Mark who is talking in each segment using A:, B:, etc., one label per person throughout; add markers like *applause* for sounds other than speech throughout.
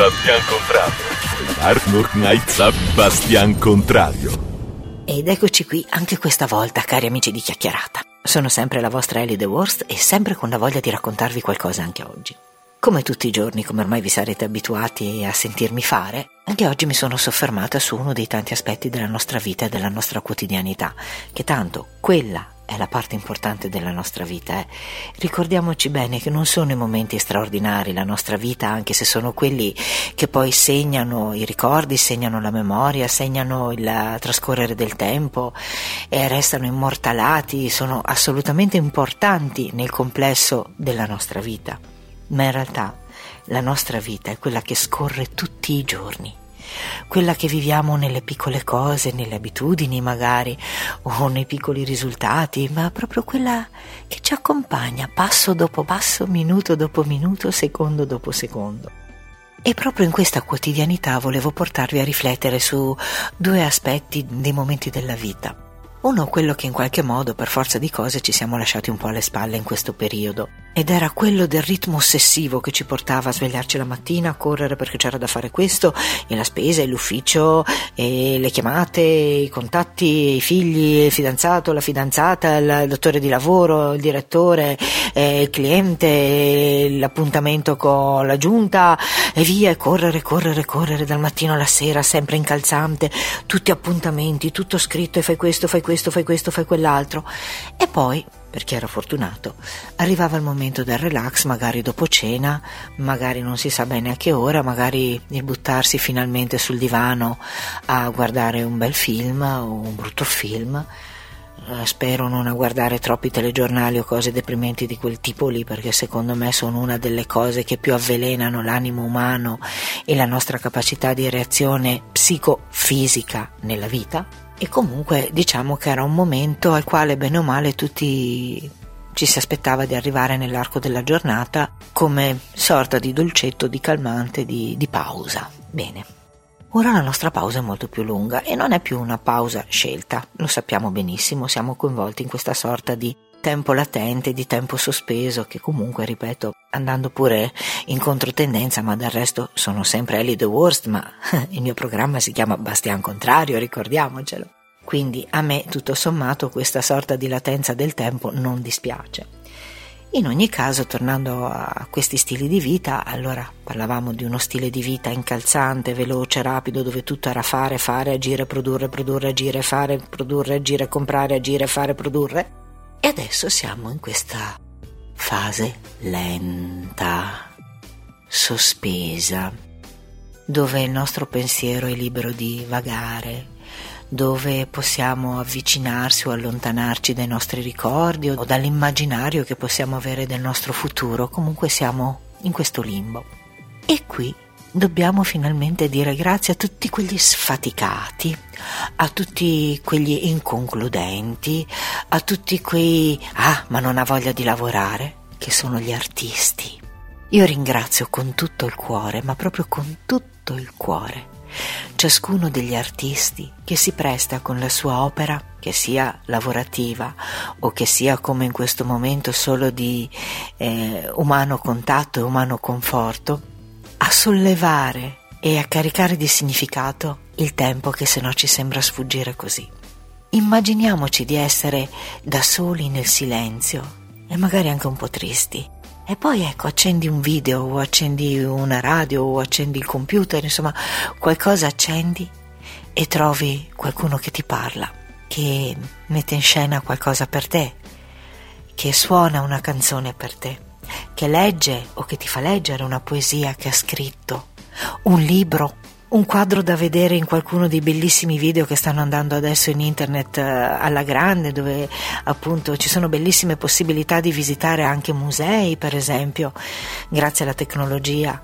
A: Bastian Contrario. Dark Knock Nights Bastian Contrario.
B: Ed eccoci qui anche questa volta, cari amici di Chiacchierata. Sono sempre la vostra Ellie The Worst e sempre con la voglia di raccontarvi qualcosa anche oggi. Come tutti i giorni, come ormai vi sarete abituati a sentirmi fare, anche oggi mi sono soffermata su uno dei tanti aspetti della nostra vita e della nostra quotidianità, che tanto quella è la parte importante della nostra vita. Eh. Ricordiamoci bene che non sono i momenti straordinari la nostra vita, anche se sono quelli che poi segnano i ricordi, segnano la memoria, segnano il trascorrere del tempo e restano immortalati, sono assolutamente importanti nel complesso della nostra vita. Ma in realtà la nostra vita è quella che scorre tutti i giorni quella che viviamo nelle piccole cose, nelle abitudini magari, o nei piccoli risultati, ma proprio quella che ci accompagna passo dopo passo, minuto dopo minuto, secondo dopo secondo. E proprio in questa quotidianità volevo portarvi a riflettere su due aspetti dei momenti della vita. Uno quello che in qualche modo, per forza di cose, ci siamo lasciati un po' alle spalle in questo periodo, ed era quello del ritmo ossessivo che ci portava a svegliarci la mattina, a correre perché c'era da fare questo, e la spesa, e l'ufficio, e le chiamate, i contatti, i figli, il fidanzato, la fidanzata, il dottore di lavoro, il direttore, il cliente, l'appuntamento con la giunta, e via, e correre, correre, correre dal mattino alla sera, sempre incalzante, tutti appuntamenti, tutto scritto, e fai questo, fai questo, fai questo, fai quell'altro. E poi per chi era fortunato, arrivava il momento del relax, magari dopo cena, magari non si sa bene a che ora, magari il buttarsi finalmente sul divano a guardare un bel film o un brutto film. Eh, spero non a guardare troppi telegiornali o cose deprimenti di quel tipo lì, perché secondo me sono una delle cose che più avvelenano l'animo umano e la nostra capacità di reazione psicofisica nella vita. E comunque diciamo che era un momento al quale bene o male tutti ci si aspettava di arrivare nell'arco della giornata come sorta di dolcetto, di calmante, di, di pausa. Bene. Ora la nostra pausa è molto più lunga e non è più una pausa scelta, lo sappiamo benissimo, siamo coinvolti in questa sorta di tempo latente, di tempo sospeso, che comunque, ripeto, andando pure in controtendenza, ma del resto sono sempre Ellie the Worst, ma *laughs* il mio programma si chiama Bastian Contrario, ricordiamocelo. Quindi a me, tutto sommato, questa sorta di latenza del tempo non dispiace. In ogni caso, tornando a questi stili di vita, allora parlavamo di uno stile di vita incalzante, veloce, rapido, dove tutto era fare, fare, agire, produrre, produrre, agire, fare, produrre, agire, comprare, agire, fare, produrre. E adesso siamo in questa fase lenta, sospesa, dove il nostro pensiero è libero di vagare, dove possiamo avvicinarsi o allontanarci dai nostri ricordi o dall'immaginario che possiamo avere del nostro futuro, comunque siamo in questo limbo. E qui dobbiamo finalmente dire grazie a tutti quegli sfaticati, a tutti quegli inconcludenti, a tutti quei ah, ma non ha voglia di lavorare, che sono gli artisti. Io ringrazio con tutto il cuore, ma proprio con tutto il cuore, ciascuno degli artisti che si presta con la sua opera, che sia lavorativa o che sia come in questo momento solo di eh, umano contatto e umano conforto, a sollevare e a caricare di significato il tempo che se no ci sembra sfuggire così. Immaginiamoci di essere da soli nel silenzio e magari anche un po' tristi. E poi ecco, accendi un video o accendi una radio o accendi il computer, insomma, qualcosa accendi e trovi qualcuno che ti parla, che mette in scena qualcosa per te, che suona una canzone per te che legge o che ti fa leggere una poesia che ha scritto, un libro, un quadro da vedere in qualcuno dei bellissimi video che stanno andando adesso in internet eh, alla grande, dove appunto ci sono bellissime possibilità di visitare anche musei, per esempio, grazie alla tecnologia.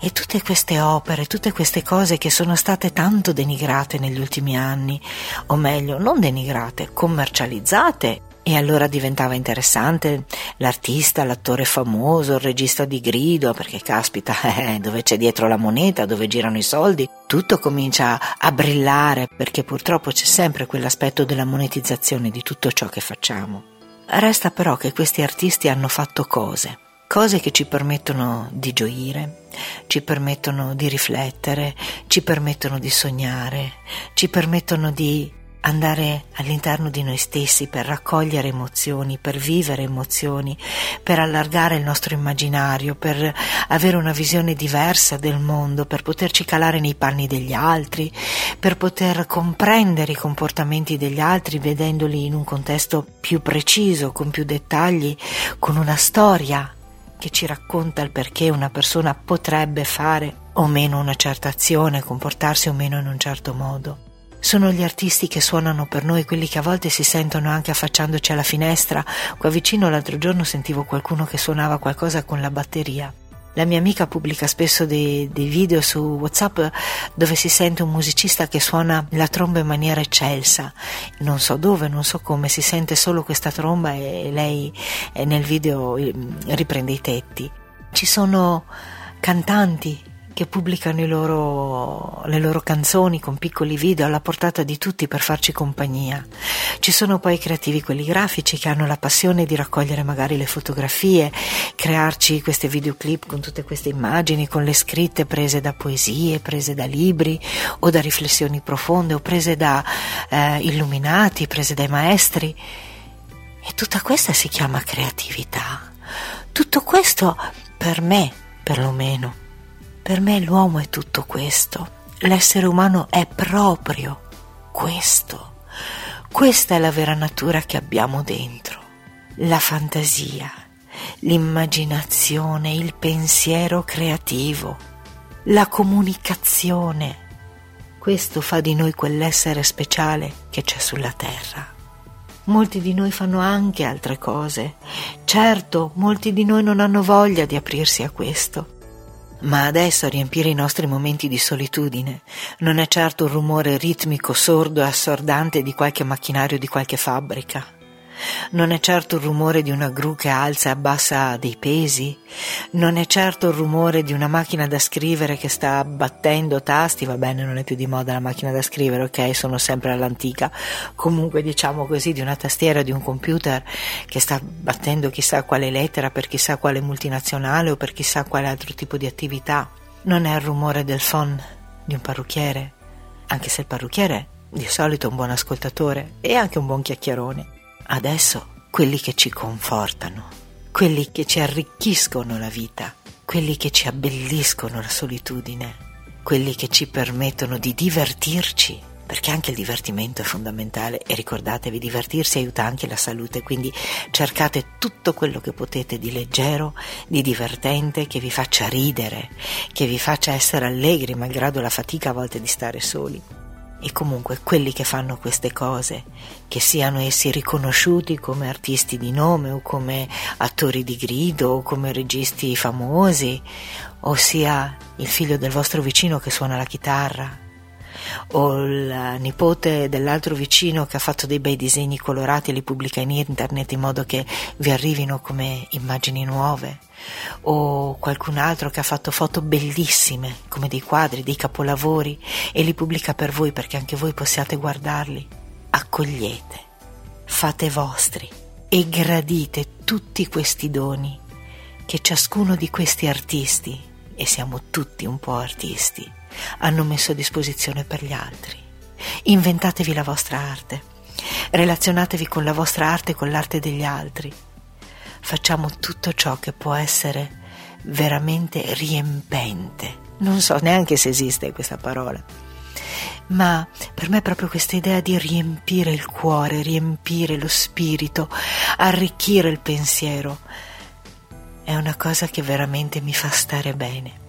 B: E tutte queste opere, tutte queste cose che sono state tanto denigrate negli ultimi anni, o meglio, non denigrate, commercializzate e allora diventava interessante l'artista, l'attore famoso, il regista di grido, perché caspita, *laughs* eh, dove c'è dietro la moneta, dove girano i soldi, tutto comincia a brillare, perché purtroppo c'è sempre quell'aspetto della monetizzazione di tutto ciò che facciamo. Resta però che questi artisti hanno fatto cose, cose che ci permettono di gioire, ci permettono di riflettere, ci permettono di sognare, ci permettono di andare all'interno di noi stessi per raccogliere emozioni, per vivere emozioni, per allargare il nostro immaginario, per avere una visione diversa del mondo, per poterci calare nei panni degli altri, per poter comprendere i comportamenti degli altri vedendoli in un contesto più preciso, con più dettagli, con una storia che ci racconta il perché una persona potrebbe fare o meno una certa azione, comportarsi o meno in un certo modo. Sono gli artisti che suonano per noi, quelli che a volte si sentono anche affacciandoci alla finestra. Qua vicino l'altro giorno sentivo qualcuno che suonava qualcosa con la batteria. La mia amica pubblica spesso dei, dei, video su WhatsApp dove si sente un musicista che suona la tromba in maniera eccelsa. Non so dove, non so come, si sente solo questa tromba e lei nel video riprende i tetti. Ci sono cantanti che pubblicano loro, le loro canzoni con piccoli video alla portata di tutti per farci compagnia. Ci sono poi i creativi, quelli grafici, che hanno la passione di raccogliere magari le fotografie, crearci queste videoclip con tutte queste immagini, con le scritte prese da poesie, prese da libri o da riflessioni profonde o prese da eh, illuminati, prese dai maestri. E tutta questa si chiama creatività. Tutto questo per me, perlomeno per me l'uomo è tutto questo. L'essere umano è proprio questo. Questa è la vera natura che abbiamo dentro. La fantasia, l'immaginazione, il pensiero creativo, la comunicazione. Questo fa di noi quell'essere speciale che c'è sulla terra. Molti di noi fanno anche altre cose. Certo, molti di noi non hanno voglia di aprirsi a questo ma adesso a riempire i nostri momenti di solitudine non è certo un rumore ritmico, sordo e assordante di qualche macchinario di qualche fabbrica. Non è certo il rumore di una gru che alza e abbassa dei pesi, non è certo il rumore di una macchina da scrivere che sta battendo tasti, va bene, non è più di moda la macchina da scrivere, ok, sono sempre all'antica, comunque diciamo così di una tastiera di un computer che sta battendo chissà quale lettera per chissà quale multinazionale o per chissà quale altro tipo di attività. Non è il rumore del phone di un parrucchiere, anche se il parrucchiere di solito è un buon ascoltatore e anche un buon chiacchierone. Adesso quelli che ci confortano, quelli che ci arricchiscono la vita, quelli che ci abbelliscono la solitudine, quelli che ci permettono di divertirci, perché anche il divertimento è fondamentale e ricordatevi, divertirsi aiuta anche la salute, quindi cercate tutto quello che potete di leggero, di divertente, che vi faccia ridere, che vi faccia essere allegri malgrado la fatica a volte di stare soli. E comunque quelli che fanno queste cose, che siano essi riconosciuti come artisti di nome o come attori di grido o come registi famosi, o sia il figlio del vostro vicino che suona la chitarra, o il nipote dell'altro vicino che ha fatto dei bei disegni colorati e li pubblica in internet in modo che vi arrivino come immagini nuove, o qualcun altro che ha fatto foto bellissime come dei quadri, dei capolavori e li pubblica per voi perché anche voi possiate guardarli. Accogliete, fate vostri e gradite tutti questi doni che ciascuno di questi artisti, e siamo tutti un po' artisti, hanno messo a disposizione per gli altri. Inventatevi la vostra arte, relazionatevi con la vostra arte e con l'arte degli altri. Facciamo tutto ciò che può essere veramente riempente. Non so neanche se esiste questa parola. Ma per me è proprio questa idea di riempire il cuore, riempire lo spirito, arricchire il pensiero, è una cosa che veramente mi fa stare bene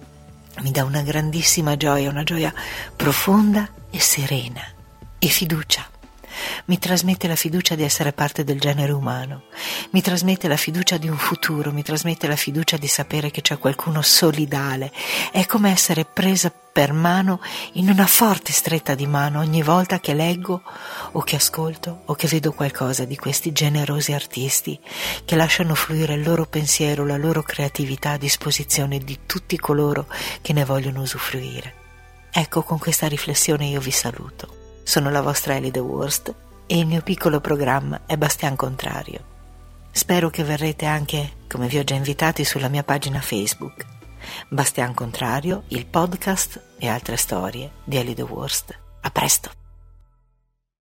B: mi dà una grandissima gioia, una gioia profonda e serena e fiducia. Mi trasmette la fiducia di essere parte del genere umano, mi trasmette la fiducia di un futuro, mi trasmette la fiducia di sapere che c'è qualcuno solidale. È come essere presa per mano in una forte stretta di mano ogni volta che leggo o che ascolto o che vedo qualcosa di questi generosi artisti che lasciano fluire il loro pensiero, la loro creatività a disposizione di tutti coloro che ne vogliono usufruire. Ecco, con questa riflessione io vi saluto. Sono la vostra Ellie The Worst e il mio piccolo programma è Bastian Contrario. Spero che verrete anche, come vi ho già invitati, sulla mia pagina Facebook. Bastian Contrario, il podcast e altre storie di Ellie the Worst. A presto!